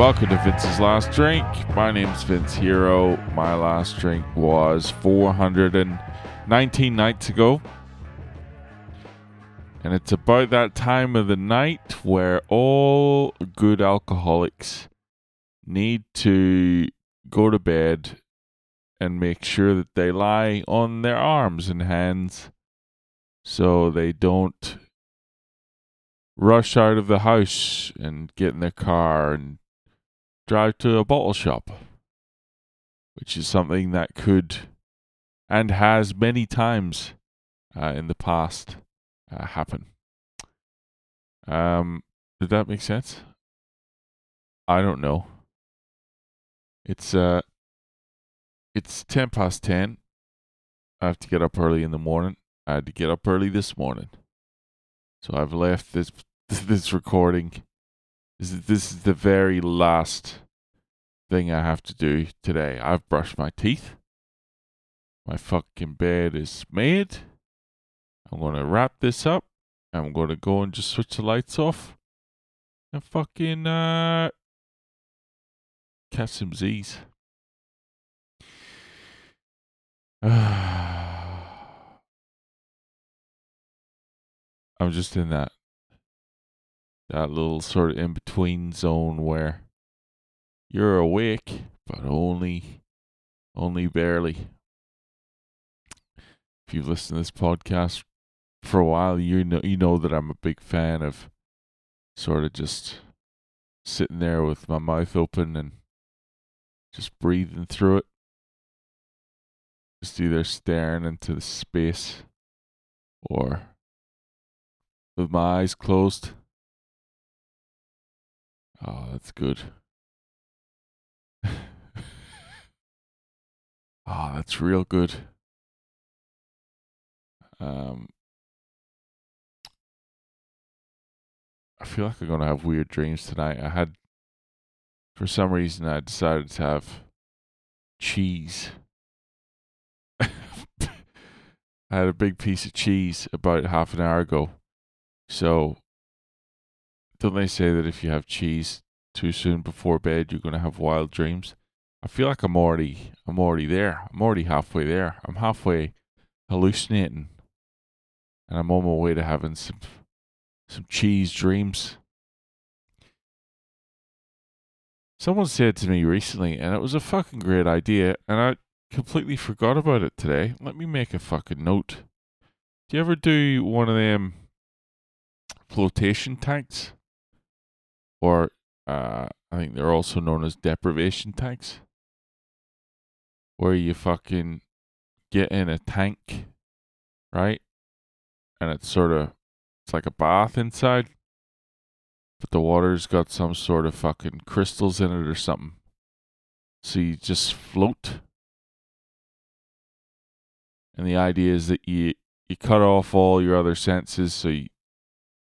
Welcome to Vince's Last Drink. My name's Vince Hero. My last drink was 419 nights ago. And it's about that time of the night where all good alcoholics need to go to bed and make sure that they lie on their arms and hands so they don't rush out of the house and get in their car and drive to a bottle shop, which is something that could and has many times uh, in the past uh, happen. Um, did that make sense? I don't know. It's uh, it's ten past ten. I have to get up early in the morning. I had to get up early this morning, so I've left this this recording this is, this is the very last thing I have to do today. I've brushed my teeth. My fucking bed is made. I'm going to wrap this up. I'm going to go and just switch the lights off. And fucking, uh, catch some Z's. I'm just in that that little sort of in between zone where you're awake, but only only barely. If you've listened to this podcast for a while, you know you know that I'm a big fan of sort of just sitting there with my mouth open and just breathing through it. Just either staring into the space or with my eyes closed Oh, that's good. oh, that's real good. Um, I feel like I'm gonna have weird dreams tonight. I had, for some reason, I decided to have cheese. I had a big piece of cheese about half an hour ago, so don't they say that if you have cheese too soon before bed, you're going to have wild dreams? I feel like I'm already, I'm already there. I'm already halfway there. I'm halfway hallucinating, and I'm on my way to having some, some cheese dreams. Someone said to me recently, and it was a fucking great idea, and I completely forgot about it today. Let me make a fucking note. Do you ever do one of them flotation tanks? Or uh, I think they're also known as deprivation tanks, where you fucking get in a tank, right? And it's sort of it's like a bath inside, but the water's got some sort of fucking crystals in it or something. So you just float. And the idea is that you you cut off all your other senses so you,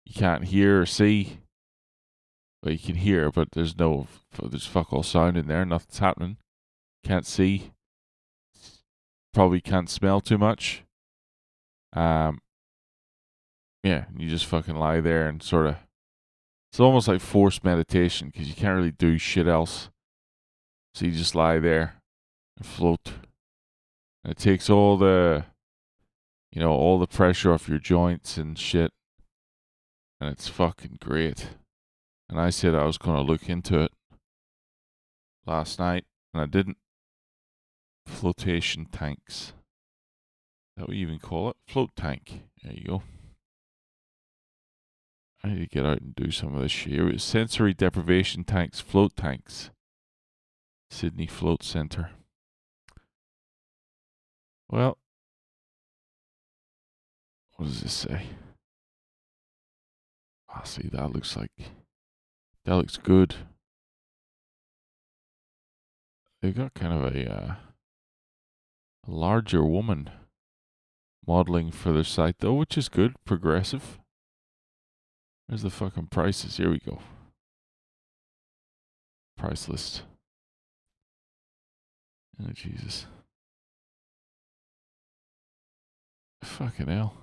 you can't hear or see you can hear, but there's no, there's fuck all sound in there. Nothing's happening. Can't see. Probably can't smell too much. Um, yeah, you just fucking lie there and sort of. It's almost like forced meditation because you can't really do shit else. So you just lie there and float. And it takes all the, you know, all the pressure off your joints and shit. And it's fucking great. And I said I was going to look into it last night, and I didn't. Flotation tanks. That you even call it? Float tank. There you go. I need to get out and do some of this shit. sensory deprivation tanks, float tanks. Sydney Float Center. Well, what does this say? I ah, see, that looks like that looks good. They've got kind of a, uh, larger woman modeling for their site though, which is good, progressive. Where's the fucking prices? Here we go. Price list. Oh Jesus. Fucking hell.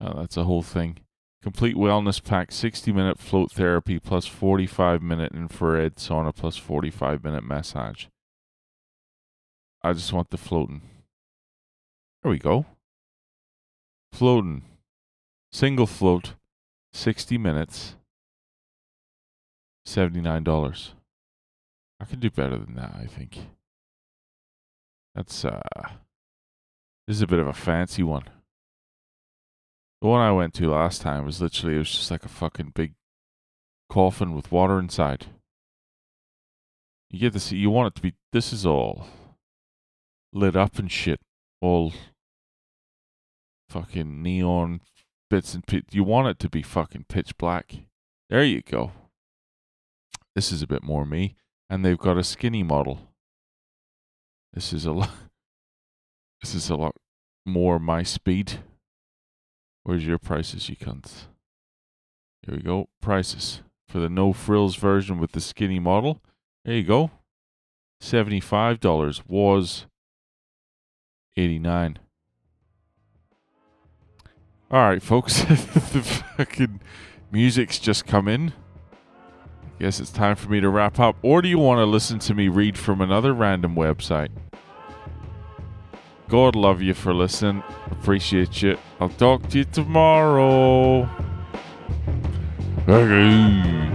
Oh, that's a whole thing. Complete wellness pack 60 minute float therapy plus 45 minute infrared sauna plus 45 minute massage. I just want the floating. There we go. Floating. Single float, 60 minutes, $79. I can do better than that, I think. That's, uh, this is a bit of a fancy one. The one I went to last time was literally, it was just like a fucking big coffin with water inside. You get to see, you want it to be, this is all lit up and shit. All fucking neon bits and pit. You want it to be fucking pitch black. There you go. This is a bit more me. And they've got a skinny model. This is a lot. This is a lot more my speed. Where's your prices, you cunts? Here we go. Prices for the no frills version with the skinny model. There you go. $75 was 89 all right, folks. the fucking music's just come in. Guess it's time for me to wrap up. Or do you want to listen to me read from another random website? God love you for listening. Appreciate you. I'll talk to you tomorrow. Okay.